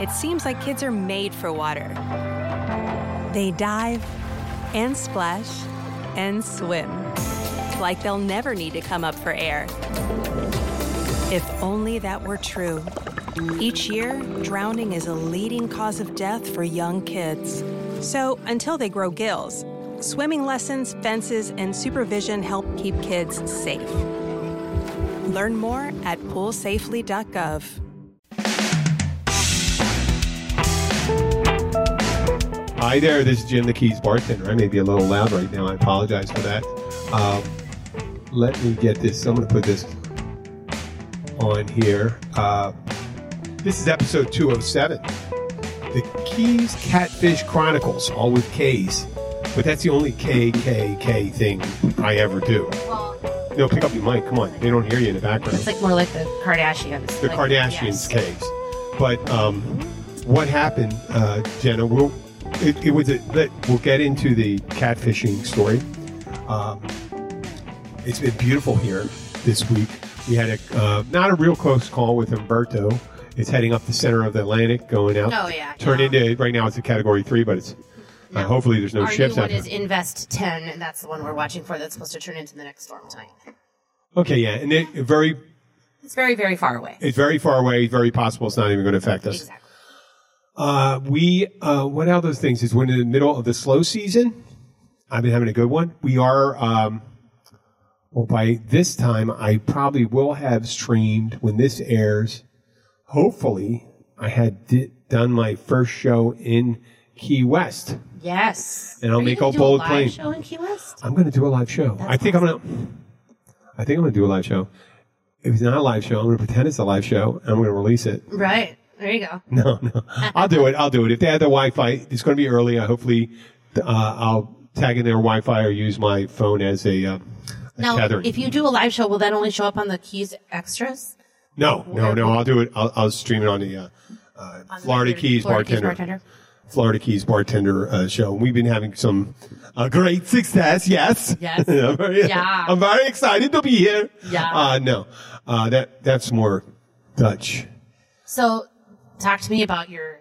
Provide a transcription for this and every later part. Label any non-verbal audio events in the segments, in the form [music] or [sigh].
it seems like kids are made for water. They dive and splash and swim like they'll never need to come up for air. If only that were true. Each year, drowning is a leading cause of death for young kids. So, until they grow gills, swimming lessons, fences, and supervision help keep kids safe. Learn more at poolsafely.gov. Hi there, this is Jim the Keys bartender. I may be a little loud right now. I apologize for that. Um, let me get this. I'm going to put this on here. Uh, this is episode 207. The Keys Catfish Chronicles, all with K's. But that's the only K, K, K thing I ever do. No, pick up your mic. Come on. They don't hear you in the background. It's like more like the Kardashians. the like, Kardashians yes. case. But um, what happened, uh, Jenna? We'll it, it was a, we'll get into the catfishing story. Um, it's been beautiful here this week. We had a uh, not a real close call with Umberto. It's heading up the center of the Atlantic, going out. Oh, yeah. Yeah. into right now it's a Category Three, but it's uh, hopefully there's no Our ships new out one is. Invest 10, and that's the one we're watching for that's supposed to turn into the next storm tonight. Okay, yeah, and it very It's very, very far away. it's very far away. Very possible it's not even going to affect us. Exactly. Uh, we, uh, what other things is we're in the middle of the slow season. I've been having a good one. We are, um, well, by this time, I probably will have streamed when this airs. Hopefully, I had di- done my first show in Key West. Yes. And I'll Are make a bold claim. show in Key West? I'm going to do a live show. I think I'm going to, I think I'm going to do a live show. If it's not a live show, I'm going to pretend it's a live show and I'm going to release it. Right. There you go. [laughs] No, no. I'll do it. I'll do it. If they have the Wi-Fi, it's going to be early. I hopefully, uh, I'll tag in their Wi-Fi or use my phone as a, uh, a Now, tethering. if you do a live show, will that only show up on the Keys extras? no, no, no. I'll do it. I'll, I'll stream it on the uh, uh, On Florida Keys Florida bartender. bartender. Florida Keys bartender uh, show. We've been having some uh, great success. Yes. Yes. [laughs] I'm, very, Yeah. I'm very excited to be here. Yeah. Uh, no, uh, that that's more Dutch. So, talk to me about your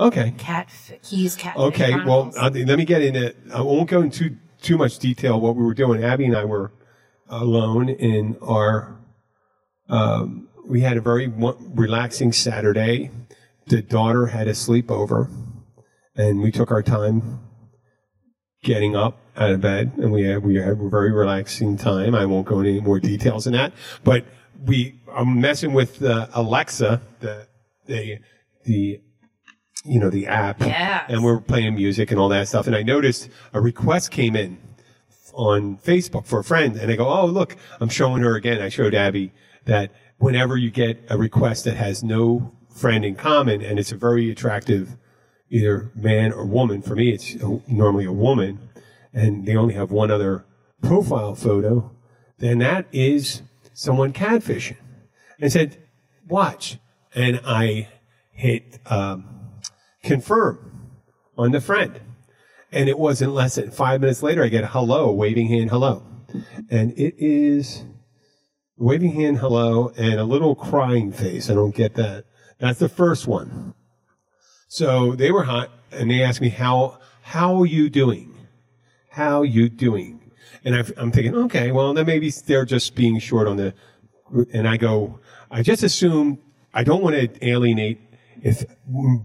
Okay. cat Keys cat. Okay, well, let me get into. I won't go into too much detail what we were doing. Abby and I were alone in our. Um, we had a very relaxing Saturday. The daughter had a sleepover, and we took our time getting up out of bed, and we had we had a very relaxing time. I won't go into any more details than that, but we I'm messing with uh, Alexa, the the the you know the app, and we're playing music and all that stuff. And I noticed a request came in on Facebook for a friend, and I go, "Oh, look, I'm showing her again." I showed Abby that whenever you get a request that has no friend in common, and it's a very attractive either man or woman. For me, it's normally a woman, and they only have one other profile photo. Then that is someone catfishing. And I said, "Watch," and I hit um, confirm on the friend. And it wasn't less than five minutes later, I get a hello, waving hand hello. And it is waving hand hello and a little crying face. I don't get that. That's the first one. So they were hot and they asked me, how, how are you doing? How you doing? And I, I'm thinking, okay, well, then maybe they're just being short on the, and I go, I just assume I don't want to alienate if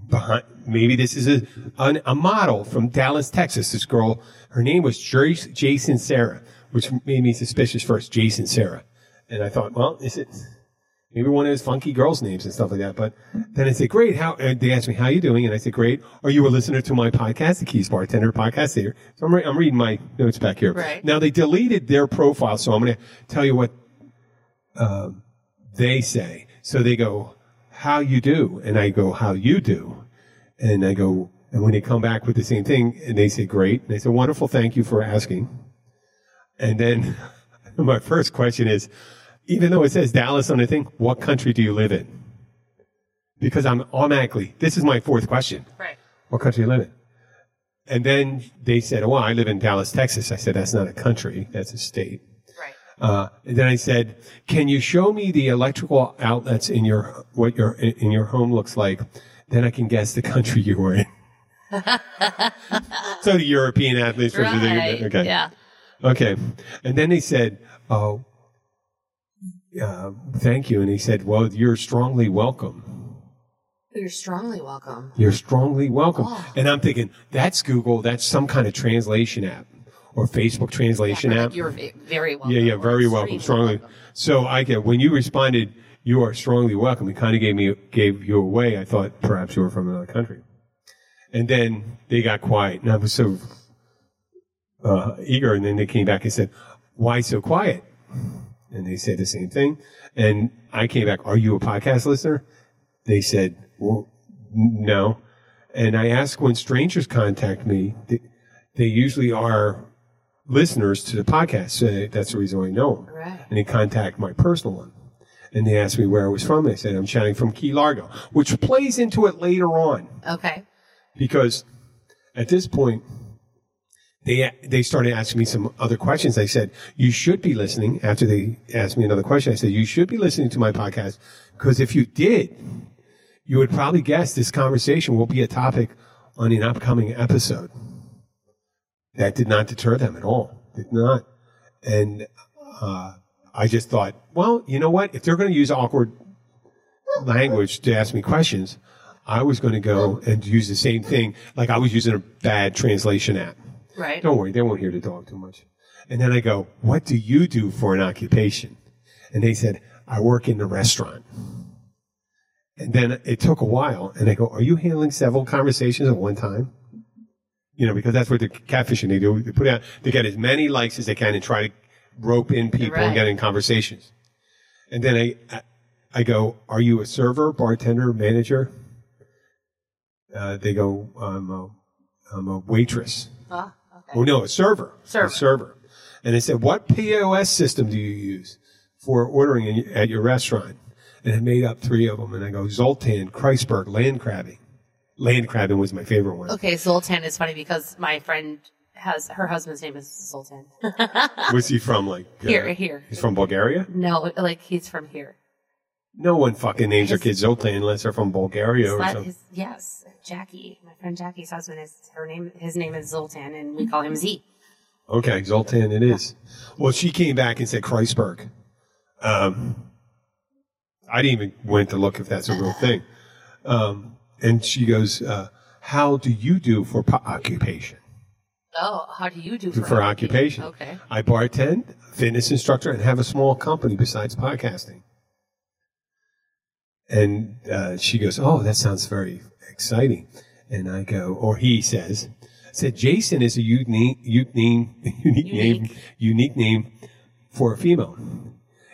behind, maybe this is a, an, a model from Dallas, Texas. This girl, her name was Jason Sarah, which made me suspicious first, Jason Sarah. And I thought, well, is it maybe one of his funky girls' names and stuff like that? But then I said, great. How, they asked me, how you doing? And I said, great. Are you a listener to my podcast, the Keys Bartender podcast here? So I'm, re- I'm reading my notes back here. Right. Now they deleted their profile. So I'm going to tell you what um, they say. So they go, how you do? And I go, how you do? And I go, and when they come back with the same thing and they say, great. And they say, wonderful. Thank you for asking. And then [laughs] my first question is, even though it says Dallas on the thing, what country do you live in? Because I'm automatically, this is my fourth question. right. What country do you live in? And then they said, well, I live in Dallas, Texas. I said, that's not a country. That's a state. Uh, and then I said, "Can you show me the electrical outlets in your what your in your home looks like then I can guess the country you were in. [laughs] so the European athletes Right. okay. Yeah. Okay. And then they said, Oh, uh, thank you. And he said, Well, you're strongly welcome. You're strongly welcome. You're strongly welcome. Oh. And I'm thinking, that's Google. That's some kind of translation app or Facebook translation Or app. you're very welcome. Yeah, yeah, very welcome. Strongly. So I get when you responded, you are strongly welcome. It kind of gave me gave you away. I thought perhaps you were from another country. And then they got quiet, and I was so uh, eager. And then they came back and said, "Why so quiet?" And they said the same thing. And I came back, "Are you a podcast listener?" They said, well, "No." And I asked when strangers contact me, they, they usually are listeners to the podcast. So that's the reason I know them. Right. And they contact my personal one. And they asked me where I was from. I said, I'm chatting from Key Largo, which plays into it later on Okay. because at this point, they, they started asking me some other questions. I said, you should be listening after they asked me another question. I said, you should be listening to my podcast because if you did, you would probably guess this conversation will be a topic on an upcoming episode. That did not deter them at all. Did not. And, uh, I just thought, well, you know what? If they're going to use awkward language to ask me questions, I was going to go and use the same thing. Like I was using a bad translation app. Right. Don't worry, they won't hear the dog too much. And then I go, what do you do for an occupation? And they said, I work in the restaurant. And then it took a while. And I go, are you handling several conversations at one time? You know, because that's what the catfishing they do. They put out, they get as many likes as they can and try to rope in people and get in conversations. And then I, I, I go, are you a server, bartender, manager? Uh, they go, I'm a, I'm a waitress. Ah, okay. Oh no, a server. Server. A server. And I said, what POS system do you use for ordering in, at your restaurant? And I made up three of them. And I go, Zoltan, Kreisberg, land crabbing. Land crabbing was my favorite one. Okay, Zoltan is funny because my friend has her husband's name is Zoltan. [laughs] Was he from like uh, Here, here. He's from Bulgaria. no, like he's from here. No one fucking names their His- kids Zoltan unless they're from Bulgaria or something. his, yes, Jackie. My friend Jackie's husband is her name. His name is Zoltan, and we call him Z. Okay, Zoltan it is. Well, she came back and said Kreisberg. Um, I didn't even went to look if that's a real thing. Um, and she goes, uh, "How do you do for po- occupation? Oh, how do you do for, For occupation? Okay. I bartend, fitness instructor, and have a small company besides podcasting." And uh, she goes, "Oh, that sounds very exciting." And I go, or he says, "said Jason is a unique, unique name, unique name, Unique. unique name for a female."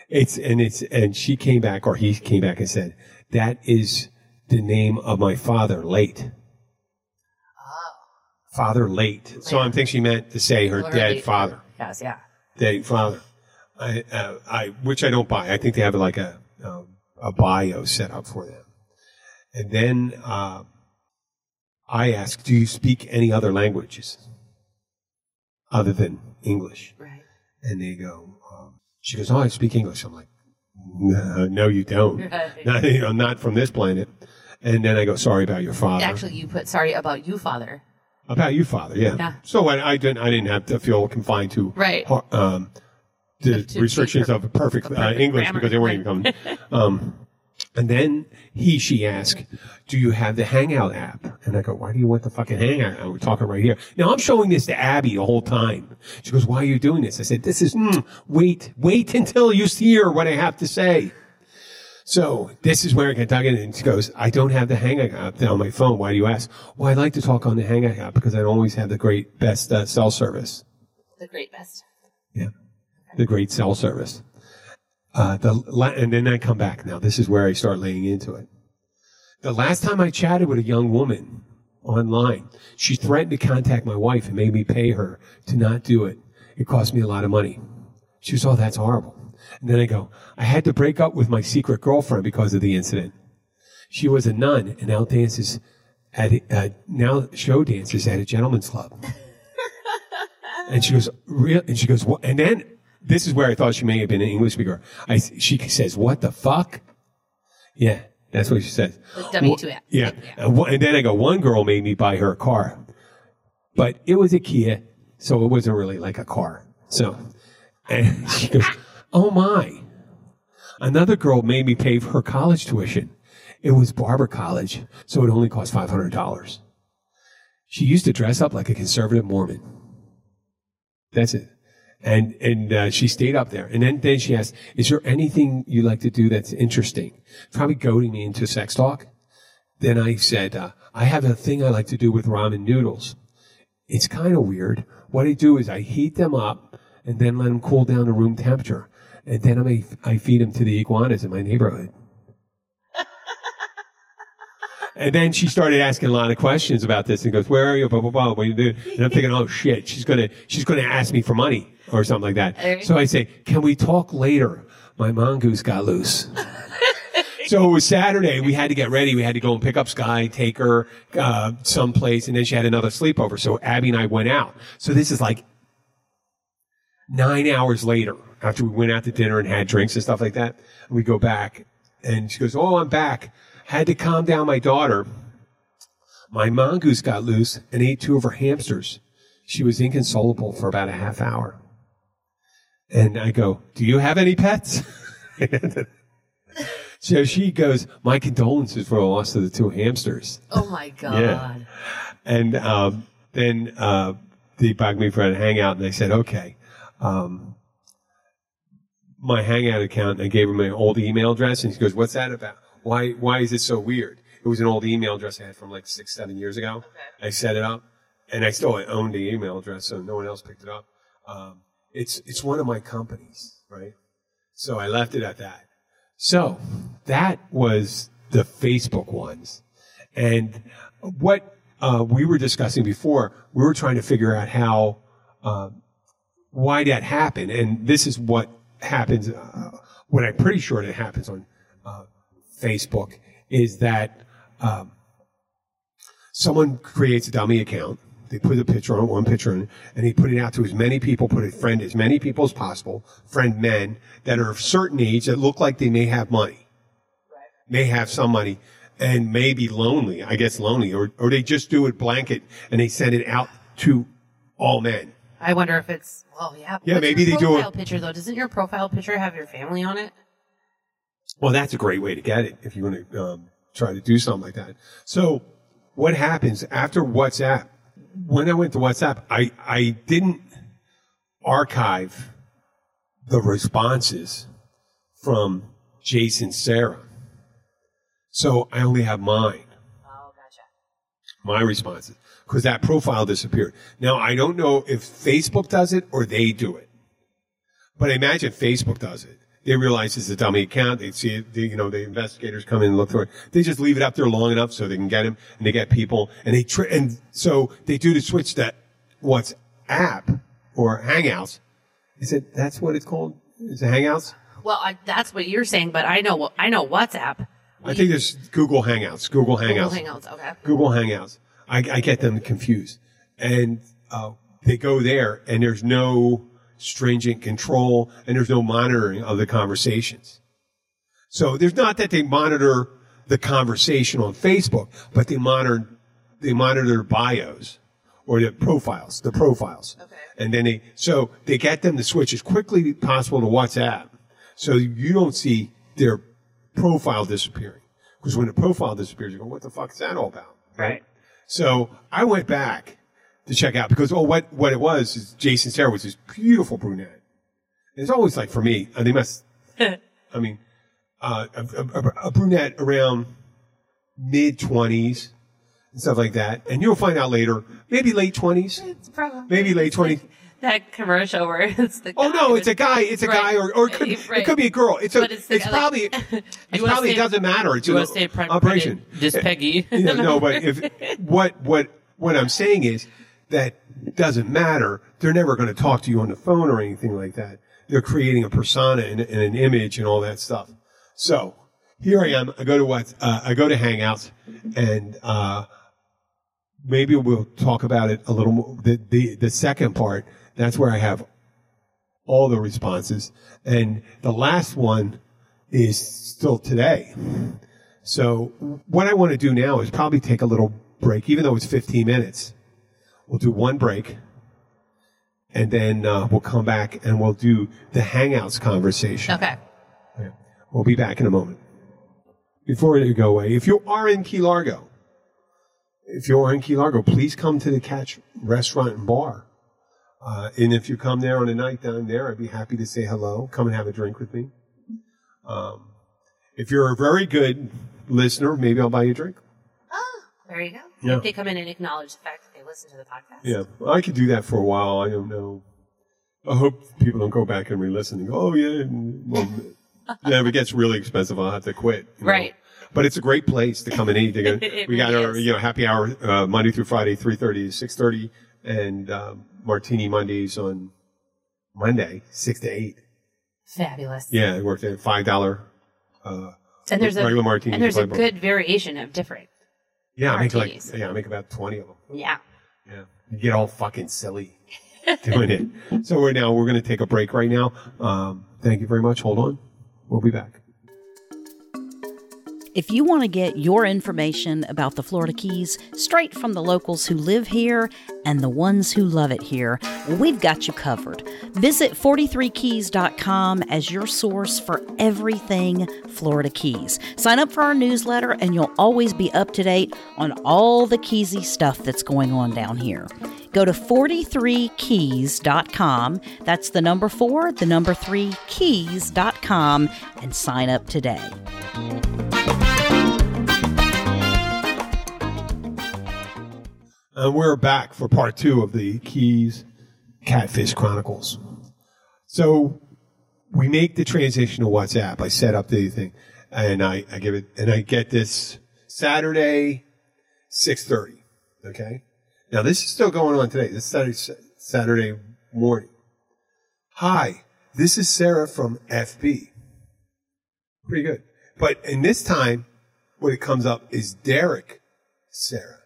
It's and it's and she came back, or he came back and said, "That is the name of my father, late." Father late. So I'm thinking she meant to say her Or dead father Yes, yeah. dead father. I, uh, I, which I don't buy. I think they have like a, um, a bio set up for them. And then, uh, I ask, do you speak any other languages other than English? Right. And they go, um, she goes, oh, I speak English. I'm like, no, no you don't. Right. [laughs] Not, you know, not from this planet. And then I go, sorry about your father. Actually, you put sorry about you, father. About you, Father. Yeah. Yeah. So I, I didn't. I didn't have to feel confined to Right. Um, the To restrictions teach her of perfect, uh, perfect English grammar. because they weren't even coming. [laughs] um, and then he, she asked, "Do you have the Hangout app?" And I go, "Why do you want the fucking Hangout? app? We're talking right here." Now I'm showing this to Abby the whole time. She goes, "Why are you doing this?" I said, "This is mm, wait, wait until you hear what I have to say." So this is where I get dug in, and she goes, "I don't have the Hangout app on my phone. Why do you ask?" Well, I like to talk on the Hangout app because I always have the great best uh, cell service. The great best. Yeah, the great cell service. Uh, the la- and then I come back. Now this is where I start laying into it. The last time I chatted with a young woman online, she threatened to contact my wife and made me pay her to not do it. It cost me a lot of money. She was, oh, that's horrible. And then I go, I had to break up with my secret girlfriend because of the incident. She was a nun and now dances at uh, now show dances at a gentleman's club. [laughs] and she goes, real, and she goes, what? And then this is where I thought she may have been an English speaker. I, she says, what the fuck? Yeah. That's what she says. W two app. Yeah. And one- and then I go, one girl made me buy her a car, but it was a Kia, so it wasn't really like a car. So, and she goes, oh my. Another girl made me pay for her college tuition. It was Barber College, so it only cost $500. She used to dress up like a conservative Mormon. That's it. And and uh, she stayed up there. And then, then she asked, "Is there anything you like to do that's interesting?" Probably goading me into sex talk. Then I said, uh, "I have a thing I like to do with ramen noodles. It's kind of weird. What I do is I heat them up and then let them cool down to room temperature, and then I I feed them to the iguanas in my neighborhood." [laughs] And then she started asking a lot of questions about this and goes, where are you? Blah, blah, blah. What do you do? And I'm thinking, oh shit, she's going to, she's going to ask me for money or something like that. Okay. So I say, can we talk later? My mongoose got loose. [laughs] so it was Saturday. We had to get ready. We had to go and pick up Sky, take her, uh, someplace. And then she had another sleepover. So Abby and I went out. So this is like nine hours later after we went out to dinner and had drinks and stuff like that. We go back and she goes, Oh, I'm back. Had to calm down my daughter. My mongoose got loose and ate two of her hamsters. She was inconsolable for about a half hour. And I go, Do you have any pets? [laughs] so she goes, My condolences for the loss of the two hamsters. Oh my [laughs] god. Yeah. And um, then uh, they bugged me for a hangout, and I said, okay. Um, my hangout account, I gave him my old email address, and he goes, what's that about? Why, why is it so weird? It was an old email address I had from like six, seven years ago. I set it up, and I still owned the email address, so no one else picked it up. Um, it's, it's one of my companies, right? So I left it at that. So that was the Facebook ones. And what uh, we were discussing before, we were trying to figure out how, uh, why that happened. And this is what happens, uh, what I'm pretty sure that happens on uh, Facebook is that um, someone creates a dummy account. They put a picture on one picture in, and he put it out to as many people, put a friend as many people as possible, friend men that are of certain age that look like they may have money, may have some money, and may be lonely. I guess lonely, or or they just do it blanket and they send it out to all men. I wonder if it's well, yeah. Yeah, What's maybe your they do it- profile picture though. Doesn't your profile picture have your family on it? Well, that's a great way to get it if you want to um, try to do something like that. So, what happens after WhatsApp? When I went to WhatsApp, I I didn't archive the responses from Jason Sarah, so I only have mine. Oh, gotcha. my responses because that profile disappeared. Now I don't know if Facebook does it or they do it, but I imagine Facebook does it. They realize it's a dummy account. They see it. They, you know, the investigators come in and look for it. They just leave it up there long enough so they can get him and they get people and they tr- and so they do the switch that what's app or Hangouts. Is it that's what it's called? Is it Hangouts? Well, I, that's what you're saying, but I know I know WhatsApp. I think there's Google Hangouts. Google Hangouts. Google Hangouts. Okay. Google Hangouts. I, I get them confused. And uh, they go there, and there's no stringent control, and there's no monitoring of the conversations. So there's not that they monitor the conversation on Facebook, but they monitor they monitor their bios or the profiles, the profiles. Okay. And then they so they get them to switch as quickly as possible to WhatsApp, so you don't see their profile disappearing. Because when the profile disappears, you go, "What the fuck is that all about?" Right. So I went back to check out because oh, what what it was is Jason Sarah was this beautiful brunette. And it's always like for me, and they must. I mean, uh, a, a, a brunette around mid twenties and stuff like that, and you'll find out later, maybe late twenties, It's probably maybe late [laughs] twenties. That commercial where it's the. Oh no, it's a guy. It's a Right. guy, or, or it, could, Right. it could be a girl. It's a. It's, it's like- probably. [laughs] It's probably it doesn't matter. It's an operation. Just Peggy. [laughs] Yeah, no, but if what what what I'm saying is that doesn't matter. They're never going to talk to you on the phone or anything like that. They're creating a persona and, and an image and all that stuff. So here I am. I go to what? Uh, I go to Hangouts, and uh, maybe we'll talk about it a little more. The, the the second part. That's where I have all the responses, and the last one is still today. So what I want to do now is probably take a little break, even though it's 15 minutes. We'll do one break, and then uh, we'll come back and we'll do the Hangouts conversation. Okay. We'll be back in a moment. Before you go away, if you are in Key Largo, if you are in Key Largo, please come to the Catch Restaurant and Bar. Uh, and if you come there on a night down there, I'd be happy to say hello. Come and have a drink with me. Um, if you're a very good listener, maybe I'll buy you a drink. Oh, there you go. Yeah. If they come in and acknowledge the fact that they listen to the podcast. Yeah, I could do that for a while. I don't know. I hope people don't go back and re-listen and go, "Oh yeah." Well, [laughs] yeah, if it gets really expensive, I'll have to quit. you know. Right. But it's a great place to come and eat. [laughs] It we got really our is. you know happy hour uh, Monday through Friday, three thirty to six thirty, and um, Martini Mondays on Monday, six to eight. Fabulous. Yeah, it worked at five dollar. Uh, And there's a regular martinis and there's a good variation of different. yeah, I make like yeah, I make about twenty of them. Yeah. Yeah, you get all fucking silly [laughs] doing it. So we're now we're going to take a break right now. Um, thank you very much. Hold on, we'll be back. If you want to get your information about the Florida Keys straight from the locals who live here and the ones who love it here, we've got you covered. Visit 43keys.com as your source for everything Florida Keys. Sign up for our newsletter and you'll always be up to date on all the Keysy stuff that's going on down here. Go to 43keys.com. That's the number 4, the number 3 keys.com and sign up today. And we're back for part two of the Keys Catfish Chronicles. So we make the transition to WhatsApp. I set up the thing, and I, I give it, and I get this Saturday, six thirty. Okay. Now this is still going on today. This is Saturday, Saturday morning. Hi, this is Sarah from FB. Pretty good. But in this time, what it comes up is Derek Sarah.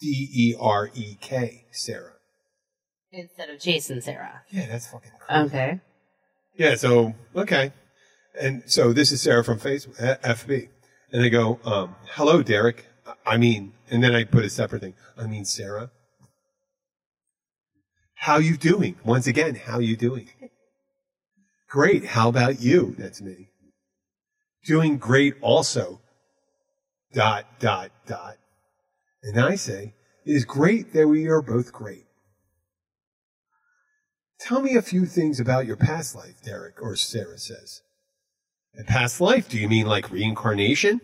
D E R E K, Sarah. Instead of Jason Sarah. Yeah, that's fucking cool. Okay. Yeah, so, okay. And so this is Sarah from Facebook, uh, FB. And I go, um, hello, Derek. I mean, and then I put a separate thing. I mean, Sarah. How you doing? Once again, how you doing? [laughs] Great. How about you? That's me. Doing great also. Dot, dot, dot. And I say, it is great that we are both great. Tell me a few things about your past life, Derek, or Sarah says. Past life, do you mean like reincarnation?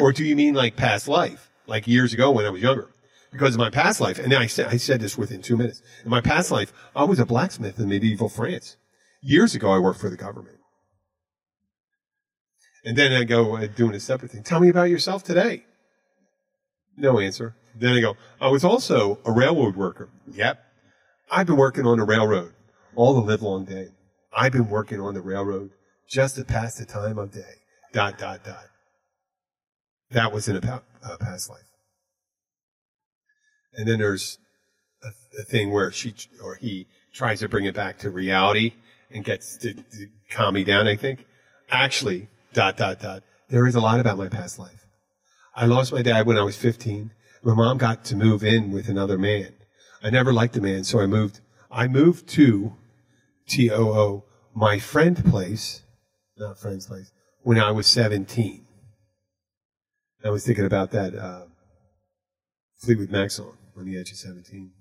Or do you mean like past life, like years ago when I was younger? Because in my past life, and I said, I said this within two minutes. In my past life, I was a blacksmith in medieval France. Years ago, I worked for the government. And then I go uh, doing a separate thing. Tell me about yourself today. No answer. Then I go, I was also a railroad worker. Yep. I've been working on the railroad all the livelong day. I've been working on the railroad just to pass the time of day. Dot, dot, dot. That was in a pa- uh, past life. And then there's a, a thing where she or he tries to bring it back to reality and gets to, to calm me down, I think. Actually, dot, dot, dot. There is a lot about my past life. I lost my dad when I was 15. My mom got to move in with another man. I never liked the man, so I moved. I moved to T O O, my friend place, not friend's place, when I was 17. I was thinking about that uh, Fleetwood Mac song, On the Edge of 17.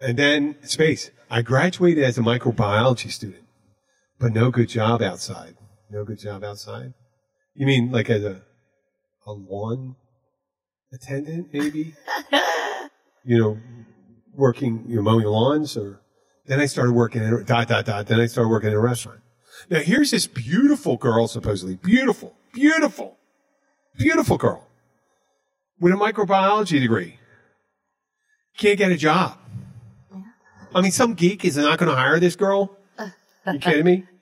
And then space. I graduated as a microbiology student, but no good job outside. No good job outside. You mean like as a a lawn attendant, maybe? [laughs] you know, working, you know, mowing lawns, or then I started working at dot dot dot. Then I started working in a restaurant. Now here's this beautiful girl, supposedly beautiful, beautiful, beautiful girl with a microbiology degree. Can't get a job. I mean, some geek is not going to hire this girl. You kidding me? [laughs]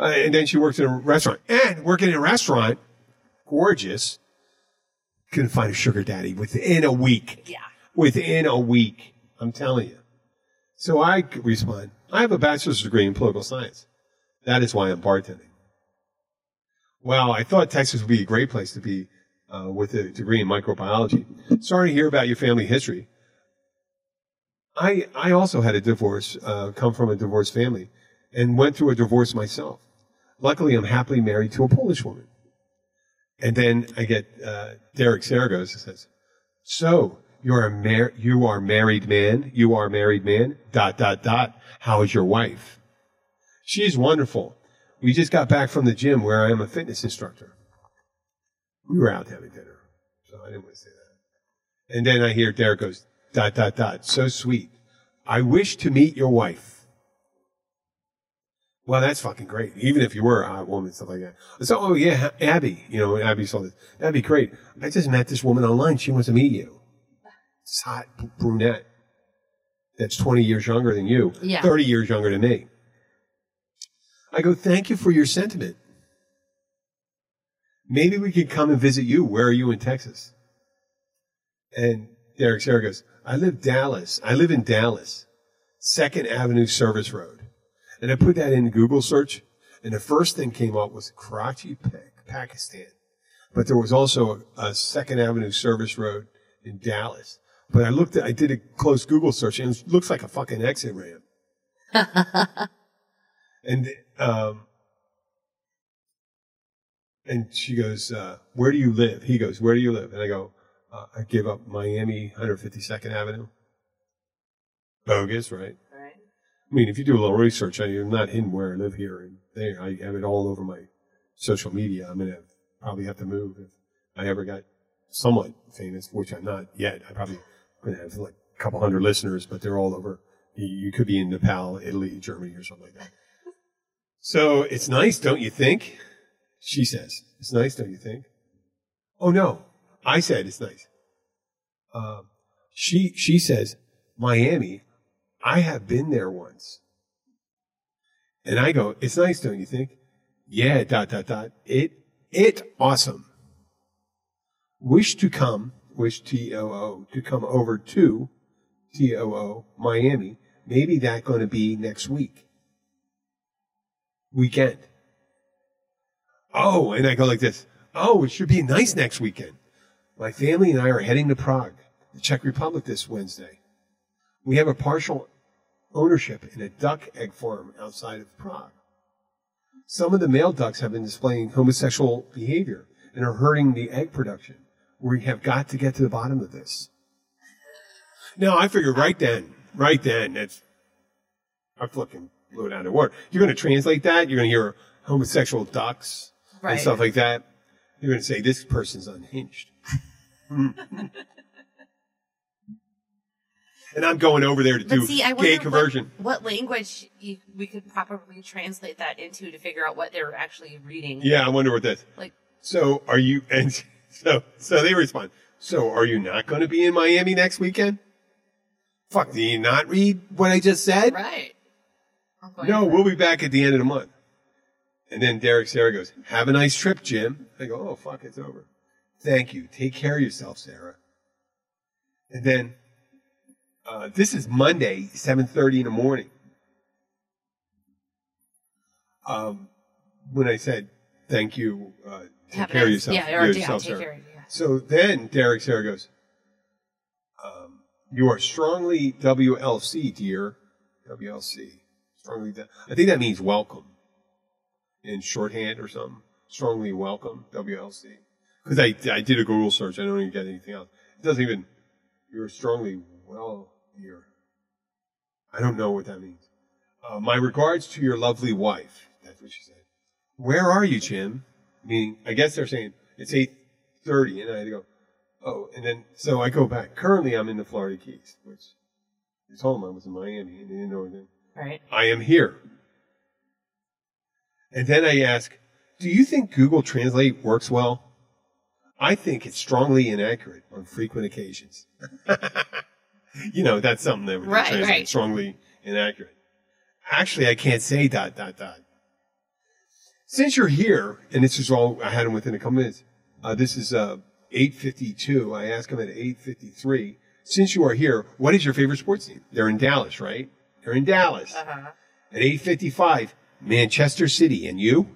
Uh, and then she works in a restaurant. And working in a restaurant, gorgeous, couldn't find a sugar daddy within a week. Yeah. Within a week. I'm telling you. So I respond, I have a bachelor's degree in political science. That is why I'm bartending. Well, I thought Texas would be a great place to be uh, with a degree in microbiology. Sorry to hear about your family history. I I also had a divorce, uh, come from a divorced family, and went through a divorce myself. Luckily, I'm happily married to a Polish woman. And then I get uh, Derek Saragos says, "So you're a mar- you are married man. You are married man. Dot dot dot. How is your wife? She's wonderful. We just got back from the gym where I am a fitness instructor. We were out having dinner, so I didn't want to say that. And then I hear Derek goes dot dot dot. So sweet. I wish to meet your wife. Well, that's fucking great. Even if you were a hot woman, stuff like that. So, oh yeah, Abby, you know, Abby saw this. That'd be great. I just met this woman online. She wants to meet you. This hot brunette that's 20 years younger than you, Yeah. 30 years younger than me. I go, thank you for your sentiment. Maybe we could come and visit you. Where are you in Texas? And Derek Sarah goes, I live Dallas. I live in Dallas, Second Avenue Service Road. And I put that in Google search, and the first thing came up was Karachi, Pakistan. But there was also a, a Second Avenue Service Road in Dallas. But I looked at, I did a close Google search, and it looks like a fucking exit ramp. [laughs] and um, and she goes, uh, "Where do you live?" He goes, "Where do you live?" And I go, uh, "I give up Miami, 152nd Avenue." Bogus, right? I mean, if you do a little research, I, I'm not hidden where I live here and there. I have it all over my social media. I'm gonna probably have to move if I ever got somewhat famous, which I'm not yet. I probably gonna have like a couple hundred listeners, but they're all over. You, you could be in Nepal, Italy, Germany, or something like that. So it's nice, don't you think? She says it's nice, don't you think? Oh no, I said it's nice. Um, she she says Miami. I have been there once. And I go, it's nice, don't you think? Yeah, dot, dot, dot. It, it awesome. Wish to come, wish T-O-O, to come over to T-O-O, Miami. Maybe that going to be next week. Weekend. Oh, and I go like this. Oh, it should be nice next weekend. My family and I are heading to Prague, the Czech Republic this Wednesday. We have a partial ownership in a duck egg farm outside of Prague. Some of the male ducks have been displaying homosexual behavior and are hurting the egg production. We have got to get to the bottom of this. Now, I figured right then, right then, that's, I fucking blew it out of the water. You're going to translate that. You're going to hear homosexual ducks and stuff like that. You're going to say, this person's unhinged. [laughs] Hmm. And I'm going over there to But do see, I gay conversion. What, what language you, we could properly translate that into to figure out what they're actually reading. Yeah, I wonder what that. Like, So are you? And [laughs] so so they respond. So are you not going to be in Miami next weekend? Fuck, do you not read what I just said? right. No, we'll be back at the end of the month. And then Derek Sarah goes, "Have a nice trip, Jim." I go, "Oh fuck, it's over." Thank you. Take care of yourself, Sarah. And then uh, this is Monday, seven thirty in the morning. Um, when I said thank you, uh, take Have care of yourself. Yeah, or, yeah, yourself, take care of yeah. So then Derek Sarah goes, um, You are strongly WLC, dear. WLC. Strongly, de- I think that means welcome in shorthand or something. Strongly welcome, WLC. Because I, I did a Google search. I don't even get anything else. It doesn't even, you're strongly well, dear. I don't know what that means. Uh, my regards to your lovely wife. That's what she said. Where are you, Jim? Meaning, I guess they're saying it's eight thirty, and I had to go. Oh, and then so I go back. Currently, I'm in the Florida Keys, which I told them I was in Miami, and they didn't know anything. Right. I am here. And then I ask, do you think Google Translate works well? I think it's strongly inaccurate on frequent occasions. [laughs] [laughs] you know, that's something that would be Right, translated right. strongly inaccurate. Actually, I can't say dot, dot, dot. Since you're here, and this is all, I had him within a couple minutes. Uh, this is, uh, 852. I asked him at 853. Since you are here, what is your favorite sports team? They're in Dallas, right? They're in Dallas. Uh-huh. At 855, Manchester City. And you?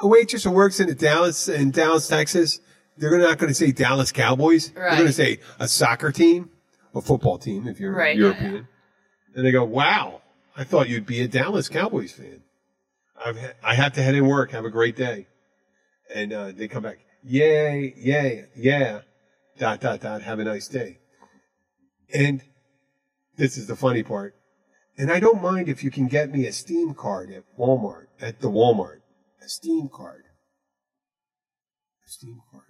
a waitress who works in Dallas in Dallas, Texas, they're not going to say Dallas Cowboys. They're going to say a soccer team, a football team if you're Right, yeah, European. And they go, "Wow, I thought you'd be a Dallas Cowboys fan." I've ha- I have to head in work. Have a great day. And uh, they come back, "Yay, yay, yeah." Dot dot dot. Have a nice day. And this is the funny part. And I don't mind if you can get me a Steam card at Walmart, at the Walmart. A Steam card. A Steam card.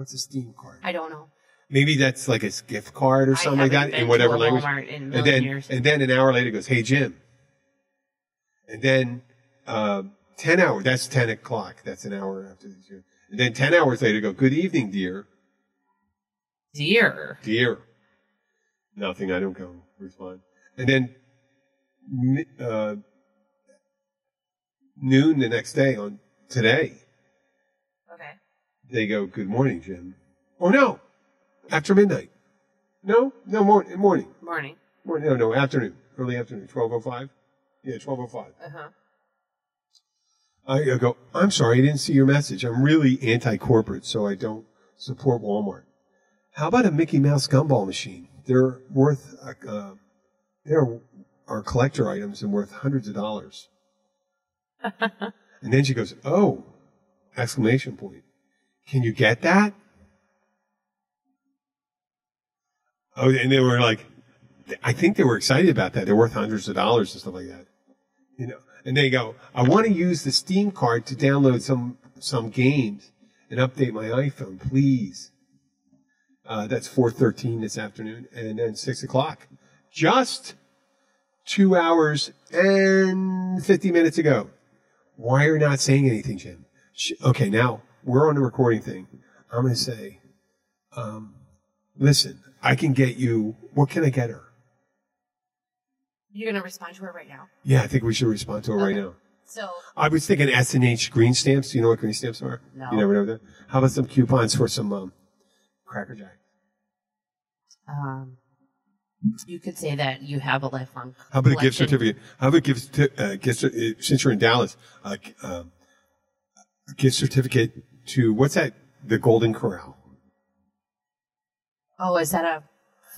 What's a Steam card? I don't know. Maybe that's like a gift card or something like that in whatever language. In and then, years. and then an hour later goes, "Hey Jim." And then uh, ten hours. That's ten o'clock. That's an hour after the show. And then ten hours later, go, "Good evening, dear." Dear. Dear. Nothing. I don't go respond. And then uh, noon the next day on today. They go, "Good morning, Jim." Oh no, after midnight. No, no morning. Morning. Morning. Morning. No, no, afternoon. Early afternoon. Twelve oh five. Yeah, twelve oh five. Uh huh. I go. I'm sorry, I didn't see your message. I'm really anti-corporate, so I don't support Walmart. How about a Mickey Mouse gumball machine? They're worth. Uh, uh, they're are collector items and worth hundreds of dollars. [laughs] and then she goes, "Oh!" Exclamation point. Can you get that? Oh, and they were like, I think they were excited about that. They're worth hundreds of dollars and stuff like that. You know, and they go, I want to use the Steam card to download some some games and update my iPhone, please. Uh, that's four thirteen this afternoon, and then six o'clock, just two hours and fifty minutes ago. Why are you not saying anything, Jim? Okay, now we're on the recording thing. I'm going to say, um, listen, I can get you. What can I get her? You're gonna respond to her right now. Yeah, I think we should respond to it right now. So I was thinking S and H green stamps. Do you know what green stamps are? No. You never know that. How about some coupons for some um, Cracker Jack? um, you could say that you have a lifelong. How about a gift certificate? How about a gift, cer- uh, gift uh, since you're in Dallas, uh, g- um, a gift certificate to what's that? The Golden Corral. Oh, is that a?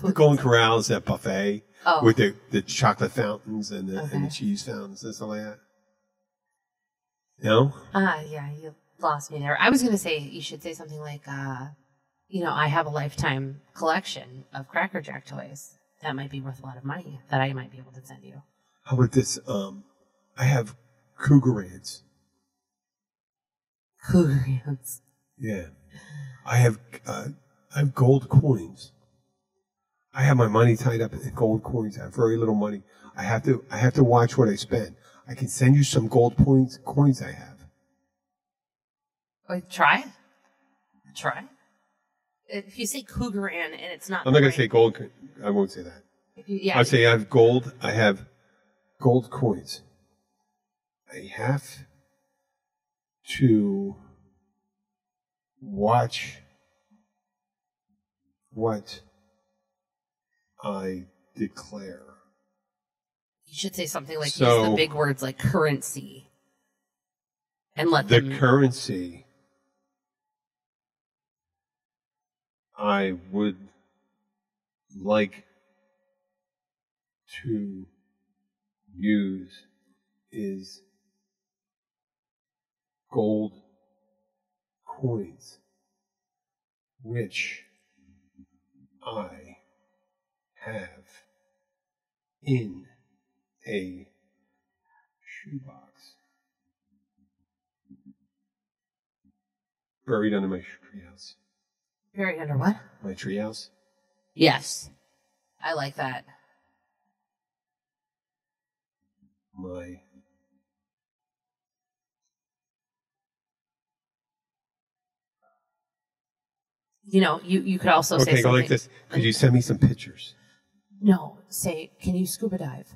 The Golden Corral is that buffet Oh. with the, the chocolate fountains and the, and the cheese fountains and stuff like that. No? Ah, yeah, you lost me there. I was gonna say you should say something like, uh, you know, I have a lifetime collection of Cracker Jack toys. That might be worth a lot of money that I might be able to send you. How about this? Um, I have Krugerrands. Cougarians. Yeah. I have uh, I have gold coins. I have my money tied up in gold coins. I have very little money. I have to I have to watch what I spend. I can send you some gold coins coins I have. Wait, try. Try. If you say Krugerrand and it's not, I'm not going right, to say gold. I won't say that. You, yeah, I'll say I have gold. I have gold coins. I have to watch what I declare. you should say something like use the big words like currency, and let the them. currency I would like to use is gold coins, which I have in a shoebox. buried under my treehouse. Buried under what? My treehouse. Yes, I like that. My You know, you you could also say okay, go something. like this. Could you send me some pictures? No, say, can you scuba dive?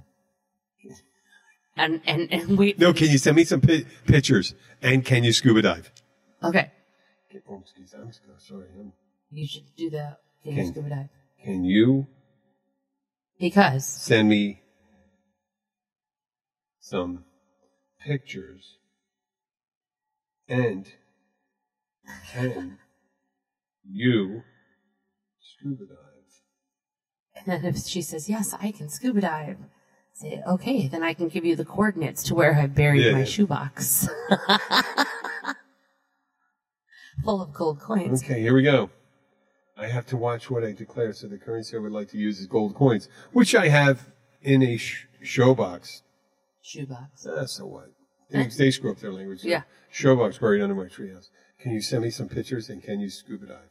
And and and we No, can you send me some pi- pictures? And can you scuba dive? okay. Excuse me. I'm so- sorry. I'm- You should do the can you Can- scuba dive Can you because send me some pictures And can you scuba dive? And [laughs] then if she says, Yes, I can scuba dive, say, Okay, then I can give you the coordinates to where I buried Yeah, my yeah. shoebox. [laughs] Full of gold coins. Okay, here we go. I have to watch what I declare. So the currency I would like to use is gold coins, which I have in a sh- showbox. Shoebox. Ah, so what? [laughs] They, they screw up their language. Yeah. Showbox buried under my treehouse. Can you send me some pictures and can you scuba dive?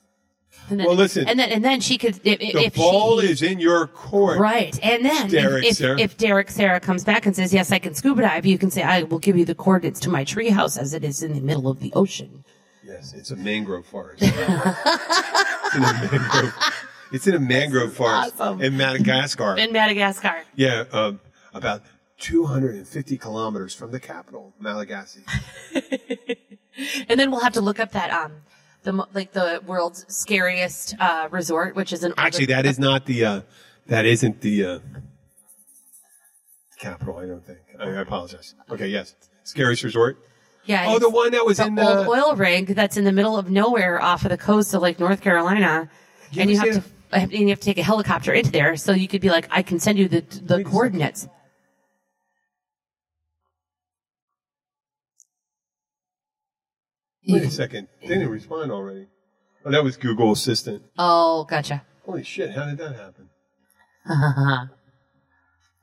And then, Well, listen. And then, and then she could, if, The if ball she, is in your court. Right. And then Derek if, Sarah. if Derek Sarah comes back and says, Yes, I can scuba dive, you can say, I will give you the coordinates to my treehouse as it is in the middle of the ocean. Yes, it's a mangrove forest. [laughs] it's in a mangrove. It's in a mangrove forest awesome. in Madagascar. In Madagascar. yeah, um, about 250 kilometers from the capital, Malagasy. [laughs] And then we'll have to look up that, um, the, like the world's scariest, uh, resort, which is an Actually, that is not the. Uh, that isn't the uh, capital. I don't think. I, I apologize. Okay. Yes. Scariest resort. yeah. Oh, the one that was the in old the. oil rig that's in the middle of nowhere off of the coast of like North Carolina. and you have to, and you have to take a helicopter into there. So you could be like, I can send you the, the Wait coordinates. Wait a second. They didn't respond already. Oh, that was Google Assistant. Oh, gotcha. Holy shit! How did that happen? [laughs]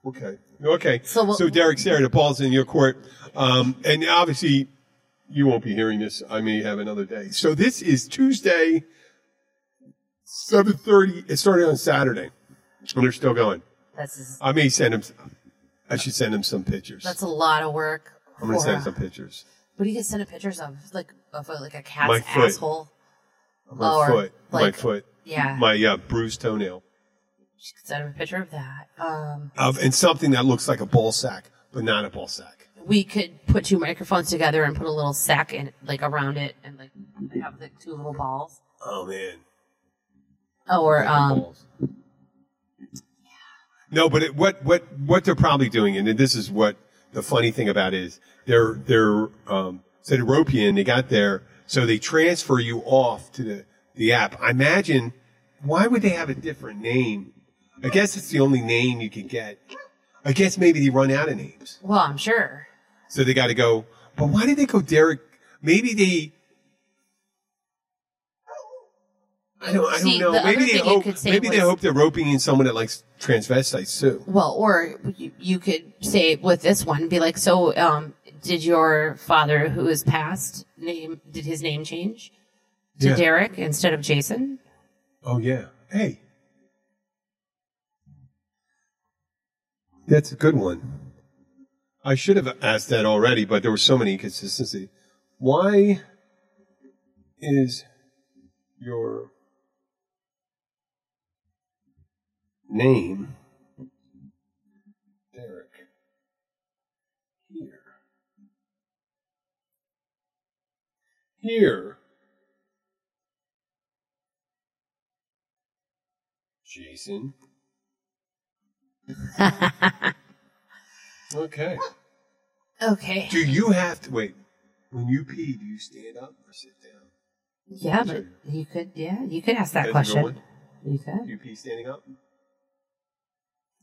Okay. Okay. So So, what- Derek, Sarah, the ball's in your court. Um, and obviously, you won't be hearing this. I may have another day. So this is Tuesday, 7.30. It started on Saturday. And they're still going. That's I may send him, I should send him some pictures. that's a lot of work. I'm going to send him some pictures. What do you get send pictures of? Like a, like a cat's My foot. asshole. My Or, foot. my like- foot. Yeah. My uh, bruised toenail. You could send him a picture of that. Um, Of, and something that looks like a ball sack, but not a ball sack. we could put two microphones together and put a little sack in like around it and like have like two little balls. Oh, man. Oh, or um. No, but it, what what what they're probably doing, and this is what the funny thing about it is, they're they're um, so they rope you in, they got there, so they transfer you off to the the app. I imagine why would they have a different name? I guess it's the only name you can get. I guess maybe they run out of names, well, I'm sure. so they got to go. But why did they go Derek? Maybe they. I don't. I don't the know. other Maybe they thing you hope. could say Maybe they hope they're roping in someone that likes transvestites too. Well, or you, you could say with this one, be like, so, um, did your father, who is passed, name did his name change to Yeah. Derek instead of Jason? Oh yeah. Hey. That's a good one. I should have asked that already, but there were so many inconsistencies. Why is your name Here Jason. [laughs] okay. Okay. Do you have to wait? When you pee, do you stand up or sit down? Yeah, but you could, yeah, you could ask that That's question. one. You Do could. you pee standing up?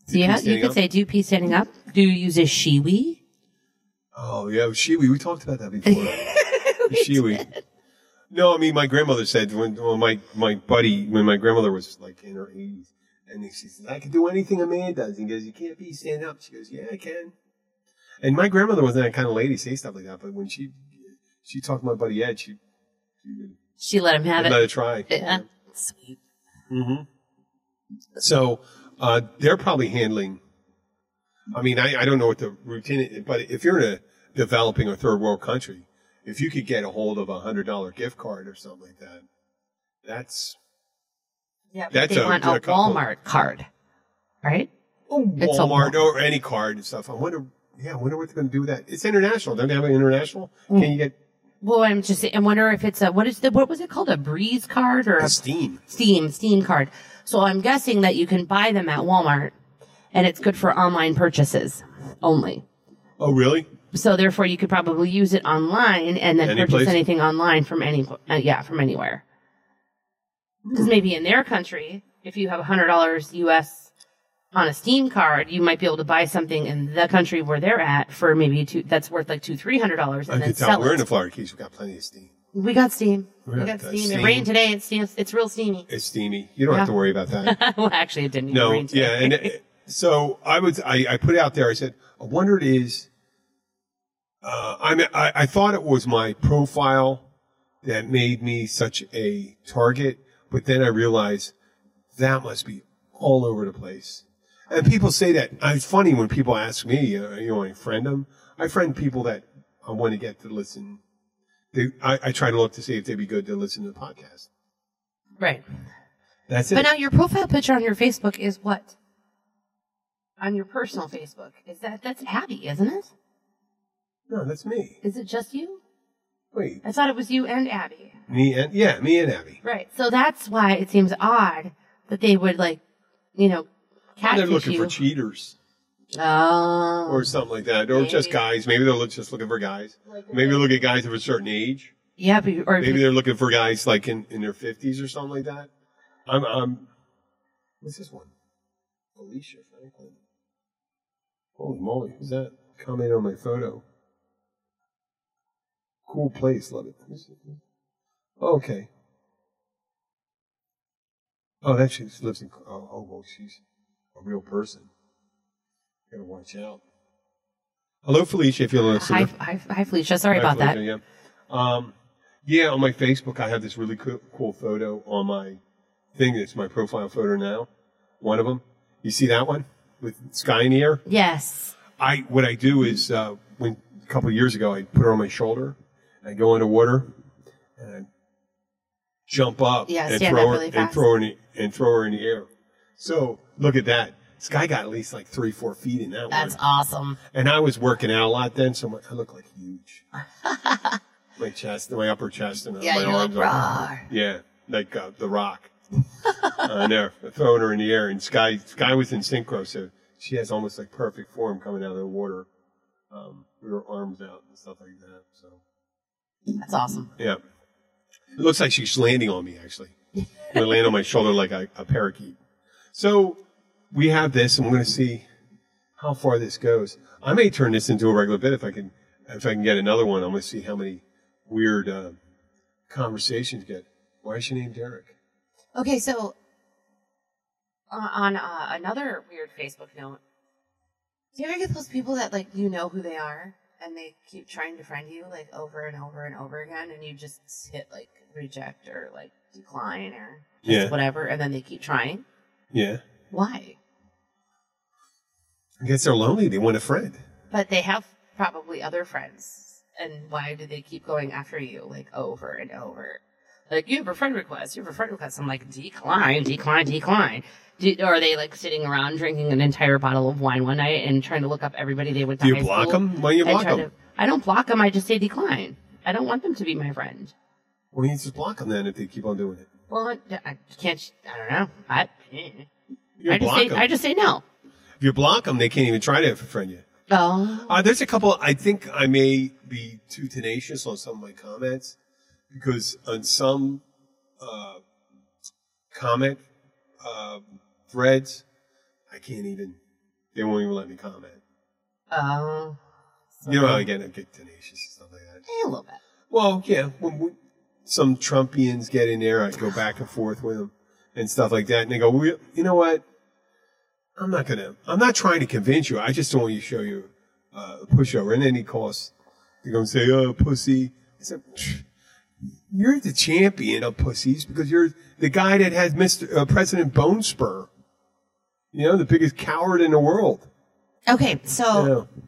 So yeah, you could up? say, do you pee standing up? Do you use a Shewee? Oh yeah, Shewee. We talked about that before. [laughs] [laughs] Shewee. [laughs] No, I mean my grandmother said when my my buddy when my grandmother was like in her eighties, and she says I can do anything a man does. He goes, you can't be stand up. She goes, yeah, I can. And my grandmother wasn't that kind of lady say stuff like that, but when she she talked to my buddy Ed, she, she She let him have let it. Let it try. [laughs] Yeah. Sweet. Mm-hmm. So uh, they're probably handling. I mean, I, I don't know what the routine is, but if you're in a developing or third world country, if you could get a hold of a hundred dollar gift card or something like that, that's Yeah, but That's they a- want a a couple- Walmart card, right? It's a Walmart or any card and stuff. I wonder. Yeah, I wonder what they're going to do with that. It's international. Don't they have an international? Mm. Can you get Well, I'm just, I wonder if it's a, what is the, what was it called? A breeze card or a Steam? Steam, Steam card. So I'm guessing that you can buy them at Walmart and it's good for online purchases only. Oh, really? So therefore, you could probably use it online and then Any purchase place? anything online from any, uh, yeah, from anywhere. Because maybe in their country, if you have hundred dollars US on a Steam card, you might be able to buy something in the country where they're at for maybe two. That's worth like two, three hundred dollars, I and then can tell sell we're it. in the Florida Keys. We've got plenty of steam. we got Steam. We We got got Steam. Steam. It rained today. It's Steam. It's real steamy. It's steamy. You don't have to worry about that. [laughs] well, actually, it didn't even no, rain today. yeah, and it, so I would I, I put it out there. I said, I wonder it is. Uh, I I, I thought it was my profile that made me such a target, but then I realized that must be all over the place. And people say that. It's funny when people ask me, uh, you know, I friend them. I friend people that I want to get to listen. They, I, I try to look to see if they'd be good to listen to the podcast. right. That's it. But now your profile picture on your Facebook is what? On your personal Facebook, is that that's Abby, isn't it? No, that's me. Is it just you? Wait, I thought it was you and Abby. me and yeah, me and Abby. Right. So that's why it seems odd that they would like, you know, They're looking you. for cheaters Oh. or something like that, or just guys. Maybe they're look- just looking for guys. Maybe they're looking at guys of a certain age. yeah, but, or Maybe they're looking for guys like in, in their fifties or something like that. I'm, I'm. What's this one? Alicia Franklin. Holy moly! Who's that? Comment on my photo. Cool place, love it. Let me see. Oh, okay. Oh, that she lives in. Oh, oh, well, she's a real person. Gotta watch out. Hello, Felicia. If you're listening. hi, hi, hi, Felicia. Sorry Hi, about that. Yeah. Um, yeah, on my Facebook, I have this really cool, cool photo on my thing. It's my profile photo now. One of them. You see that one with sky in the air? Yes. I what I do is uh, when a couple of years ago, I put her on my shoulder. I go into water and I jump up Yeah, and throw her really and throw her in the, and throw her in the air. So look at that. Sky got at least like three, four feet in that That's one. That's awesome. And I was working out a lot then, so my, I look like huge. [laughs] my chest, my upper chest, and Yeah, my arms. are- raw. Yeah, like uh, the Rock. [laughs] uh, there, throwing her in the air, and Sky, Sky was in synchro, so she has almost like perfect form coming out of the water, um, with her arms out and stuff like that. So That's awesome. yeah, it looks like she's landing on me actually. Gonna land on my shoulder like a, a parakeet. So we have this, and we're going to see how far this goes. I may turn this into a regular bit if I can. If I can get another one, I'm going to see how many weird uh, conversations get. Why is she named Derek? Okay, so uh, on uh, another weird Facebook note, do you ever get those people that like you know who they are and they keep trying to friend you like over and over and over again, and you just hit like reject or like decline or just Yeah. whatever, and then they keep trying? Yeah, Why? I guess they're lonely. They want a friend. But they have probably other friends, and why do they keep going after you like over and over? Like you have a friend request, you have a friend request. I'm like decline, decline, decline. Do, or are they like sitting around drinking an entire bottle of wine one night and trying to look up everybody they went to Do you block them? Why do you block them? to- I don't block them. I just say decline. I don't want them to be my friend. Well, you just block them then if they keep on doing it. Well, I, I can't. I don't know. I, You I just block say. 'em. I just say no. If you block them, they can't even try to friend you. Oh, Uh, there's a couple. I think I may be too tenacious on some of my comments because on some uh, comment uh, threads, I can't even. They won't even let me comment. oh, You know how I get, I get tenacious and stuff like that. A little bit. Well, yeah. When we, some Trumpians get in there, I go back and forth with them and stuff like that, and they go, well, "You know what? I'm not gonna. I'm not trying to convince you. I just don't want you to show you uh, a pushover." And then he calls. They're gonna say, "Oh, pussy." I said, "You're the champion of pussies because you're the guy that has Mr. Uh, President Bone Spur. You know, the biggest coward in the world." Okay, so. Yeah.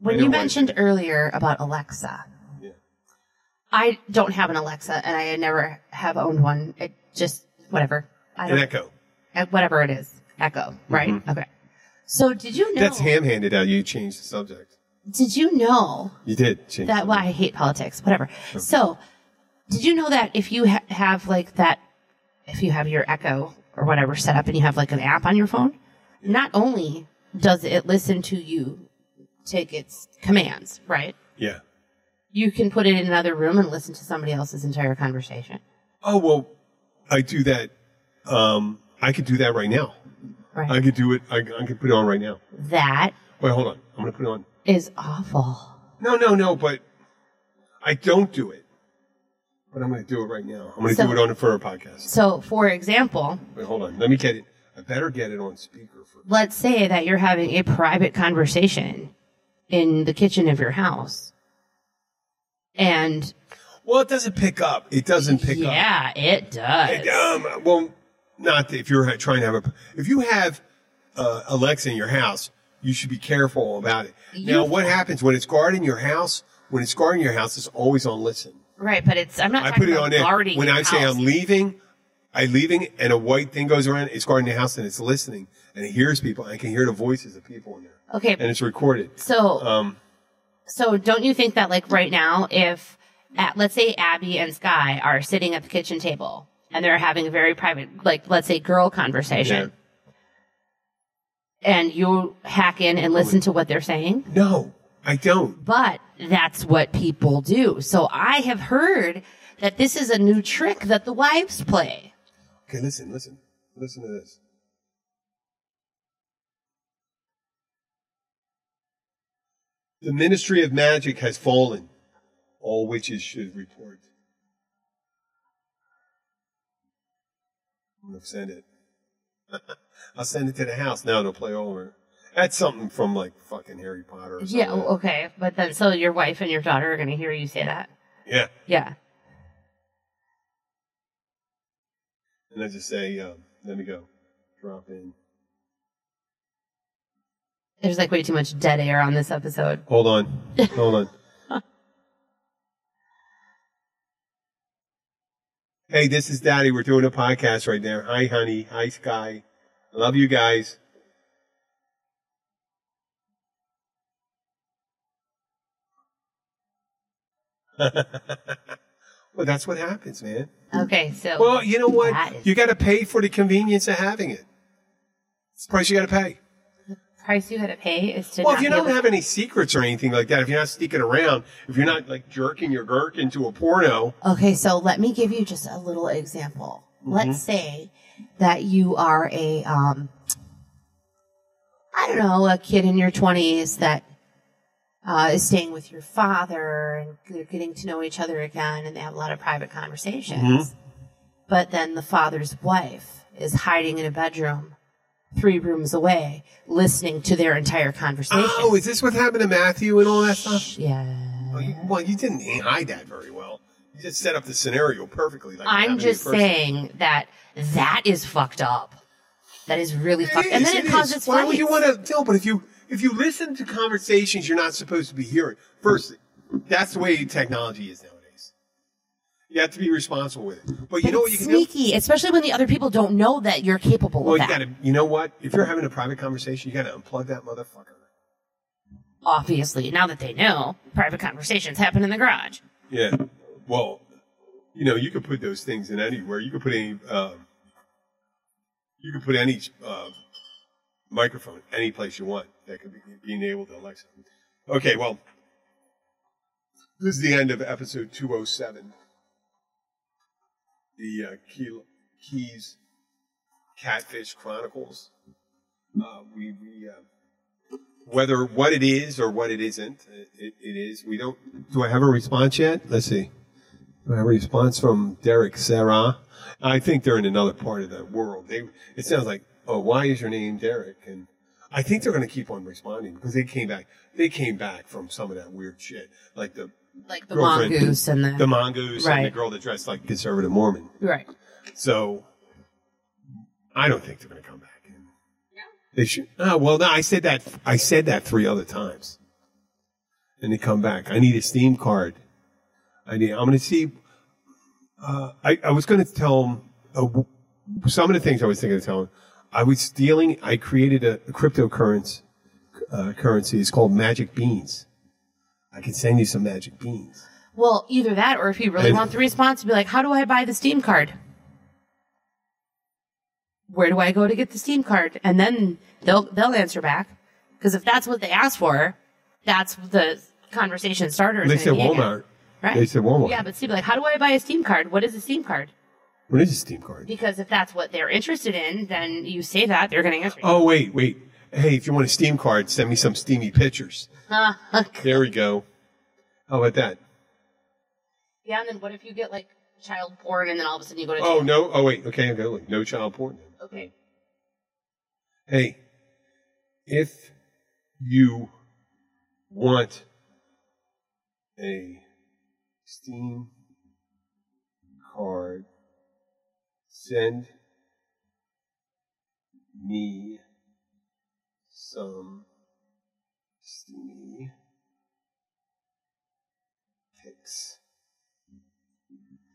When you mentioned it. earlier about Alexa, Yeah. I don't have an Alexa and I never have owned one. It just whatever. I An echo. uh, whatever it is. Echo, right? Okay. So did you know Mm-hmm. That's ham-handed how you changed the subject. did you know You did change that the well, I hate politics, whatever. So did you know that if you ha- have like that if you have your Echo or whatever set up and you have like an app on your phone, not only does it listen to you take its commands, right? Yeah. You can put it in another room and listen to somebody else's entire conversation. Oh well, I do that. Um, I could do that right now. Right. I could do it. I, I could put it on right now. that Wait, hold on. I'm gonna put it on. is awful. No, no, no. But I don't do it. But I'm gonna do it right now. I'm gonna So- do it on the for a podcast. So, for example, Wait, hold on. Let me get it. I better get it on speaker for. let's say that you're having a private conversation in the kitchen of your house. And Well, it doesn't pick up. It doesn't pick up. yeah, it does. It, um, well, not if you're trying to have a. If you have uh, Alexa in your house, you should be careful about it. now, what happens when it's guarding your house? When it's guarding your house, it's always on listen. Right, but it's I'm not I put it about on guarding when I say. I'm leaving. I'm leaving, and a white thing goes around. It's guarding the house, and it's listening, and it hears people. I can hear the voices of people in there, Okay, and it's recorded. so Um, so don't you think that like right now, if at, let's say Abby and Sky are sitting at the kitchen table and they're having a very private, like let's say girl conversation, and you hack in and listen to what they're saying, no, I don't. but that's what people do. So I have heard that this is a new trick that the wives play. Okay, listen, listen, listen to this. The ministry of magic has fallen. All witches should report. I'm gonna send it. [laughs] I'll send it to the house now. It'll play over. That's something from like fucking Harry Potter. Or something. Yeah, oh, okay, but then so your wife and your daughter are going to hear you say that. yeah. Yeah. And I just say, um, let me go. Drop in. There's like way too much dead air on this episode. Hold on. [laughs] Hold on. hey, this is Daddy. We're doing a podcast right now. Hi, honey. Hi, Sky. Love you guys. [laughs] well, that's what happens, man. Okay, so Well, you know what? You got to pay for the convenience of having it. It's the price you got to pay. The price you got to pay is to Well, if you don't have any secrets or anything like that, if you're not sneaking around, if you're not like jerking your gurk into a porno, Okay, so let me give you just a little example. Mm-hmm. Let's say that you are a, um, I don't know, a kid in your 20s that uh, is staying with your father and they're getting to know each other again and they have a lot of private conversations. Mm-hmm. But then the father's wife is hiding in a bedroom three rooms away listening to their entire conversation. oh, is this what happened to Matthew and all that stuff? yeah. Well, you, well, you didn't hide that very well. You just set up the scenario perfectly. Like I'm happened to you just saying that that is fucked up. That is really It fucked. And is, then it, is. causes Why fights. would you want to? No, but if you if you listen to conversations you're not supposed to be hearing, first, that's the way technology is nowadays. You have to be responsible with it. But you know what you can do? sneaky, especially when the other people don't know that you're capable Well, of you that. gotta, you know what? If you're having a private conversation, you gotta unplug that motherfucker. Obviously, now that they know, private conversations happen in the garage. Yeah. Well, you know, you could put those things in anywhere. You could put any, um, you could put any uh, microphone any place you want. That could be being able to Alexa. Okay, well, this is the end of episode 207. The uh, Key, Keys Catfish Chronicles. Uh, we, we uh, whether what it is or what it isn't, it, it is. We don't. Do I have a response yet? Let's see. Do I have a response from Derek Sarah? I think they're in another part of the world. They. It sounds like, oh, why is your name Derek? And I think they're going to keep on responding because they came back. They came back from some of that weird shit, like the Like the mongoose and the, the mongoose and the girl that dressed like conservative Mormon. right. So I don't think they're going to come back. They should. Oh well, no. I said that. I said that three other times, and they come back. I need a Steam card. I need. I'm going to see. Uh, I I was going to tell them uh, some of the things I was thinking of telling. 'em. I was stealing. I created a, a cryptocurrency. Uh, currency. It's called Magic Beans. I can send you some Magic Beans. Well, either that, or if you really And- want the response, to be like, "How do I buy the Steam card? Where do I go to get the Steam card?" And then they'll they'll answer back because if that's what they ask for, that's the conversation starter. They said again, Walmart. right? They said Walmart. Yeah, but Steve, like, how do I buy a Steam card? What is a Steam card? What is a Steam card? Because if that's what they're interested in, then you say that they're going to answer. you. Oh wait, wait. Hey, if you want a Steam card, send me some steamy pictures. Ah, there we go. How about that? Yeah, and then what if you get like child porn and then all of a sudden you go to Oh jail? no. Oh wait. Okay. Okay. Look, no child porn. Okay. Hey, if you want a Steam card, send me some steamy pics.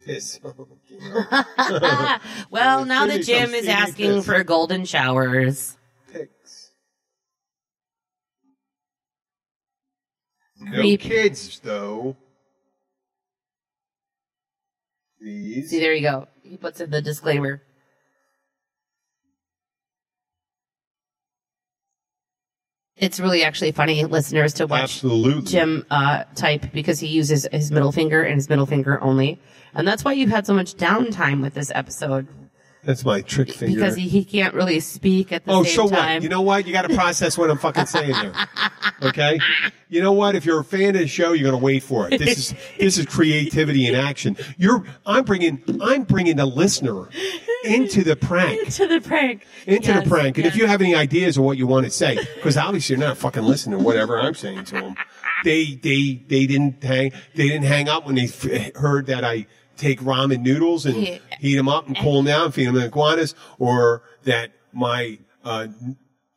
Piss. [laughs] [laughs] well, now the gym is asking piss. for golden showers. pics. No Creep. kids, though. Please. See, there you go. He puts in the disclaimer. It's really actually funny, listeners, to watch Absolutely. Jim uh, type because he uses his middle finger and his middle finger only. And that's why you've had so much downtime with this episode That's my trick finger. because he, he can't really speak at the oh, same so time. what? You know what? You got to [laughs] process what I'm fucking saying there. Okay. You know what? If you're a fan of the show, you're gonna wait for it. This is this is creativity in action. You're I'm bringing I'm bringing the listener into the prank. [laughs] into the prank. into Yes, the prank. And if you have any ideas of what you want to say, because obviously you're not fucking listening to whatever I'm saying to them. They, they, they didn't hang, they didn't hang up when they f- heard that I take ramen noodles and Yeah. heat them up and cool them down, and feed them to iguanas, or that my, uh,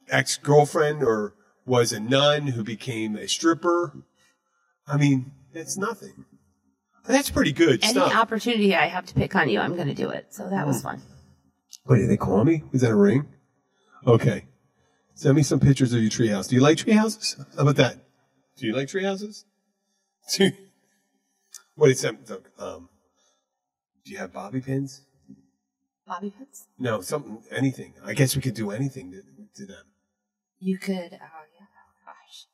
ex-girlfriend or was a nun who became a stripper. I mean, that's nothing. That's pretty good Any stuff. opportunity I have to pick on you, I'm going to do it. So that was fun. Wait, did they call me? Is that a ring? Okay. Send me some pictures of your treehouse. Do you like treehouses? How about that? Do you like treehouses? Do [laughs] you- what is that? Um, do you have bobby pins? Bobby pins? No, something, anything. I guess we could do anything to, to them. You could, oh, yeah. Gosh.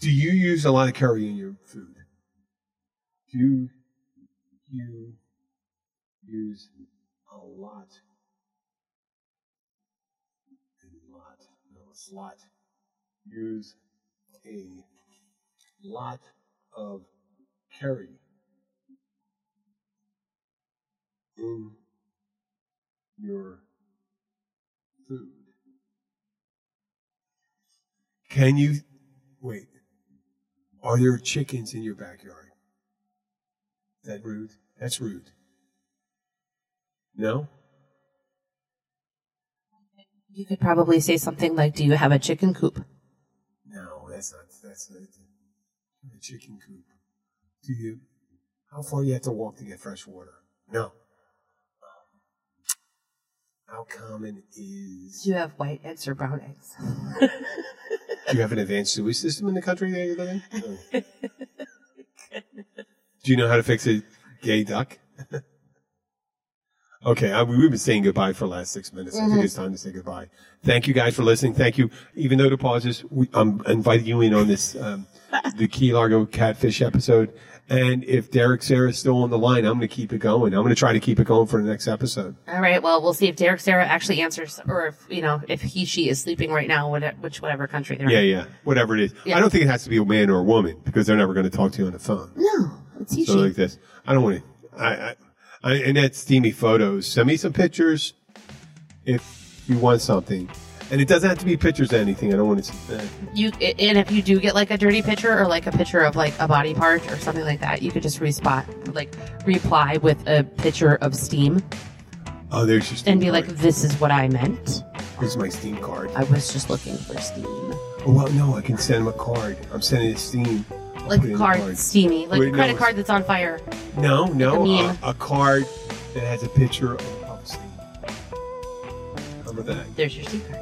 Do you use a lot of curry in your food? Do you, you use a lot? A lot. No, it's lot. Use a lot of curry in your food. Can you wait? Are there chickens in your backyard? That rude? That's rude. No? You could probably say something like, Do you have a chicken coop? No, that's not. That's not a chicken coop. Do you? How far do you have to walk to get fresh water? No. How common is? Do you have white eggs or brown eggs? [laughs] Do you have an advanced sewage system in the country that you live in? No. [laughs] Do you know how to fix a gay duck? [laughs] okay, I, we've been saying goodbye for the last six minutes. I think it's time to say goodbye. Thank you guys for listening. Thank you. Even though the pauses, we, I'm inviting you in on this, um, the Key Largo catfish episode. And if Derek Sarah is still on the line, I'm going to keep it going. I'm going to try to keep it going for the next episode. All right. Well, we'll see if Derek Sarah actually answers, or if you know if he she is sleeping right now, which whatever country they're Yeah, in. Yeah, yeah. Whatever it is. Yeah. I don't think it has to be a man or a woman because they're never going to talk to you on the phone. No, it's he So she. like this. I don't want to. I, I, I and that's steamy photos. Send me some pictures if you want something, and it doesn't have to be pictures of anything. I don't want to see that. You and if you do get like a dirty picture or like a picture of like a body part or something like that, you could just respot like reply with a picture of Steam Oh, there's your Steam and be card. like, "This is what I meant. "Here's my Steam card." I was just looking for Steam." Oh, well, no, I can send him a card. I'm sending a Steam. I'll Like put a in the card steamy, like Wait, a no, credit it's- card that's on fire. No, no, a a, meme. a card that has a picture of, of Steam. About that? There's your Steam card.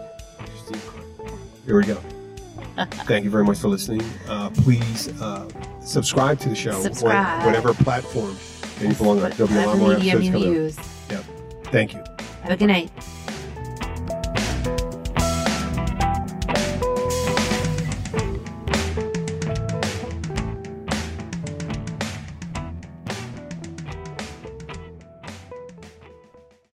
Your Steam card. Here we go. Thank you very much for listening. Uh, please uh, subscribe to the show, on whatever platform that you belong on. There'll be a lot more episodes you coming out. Yep. Thank you. Have a good night.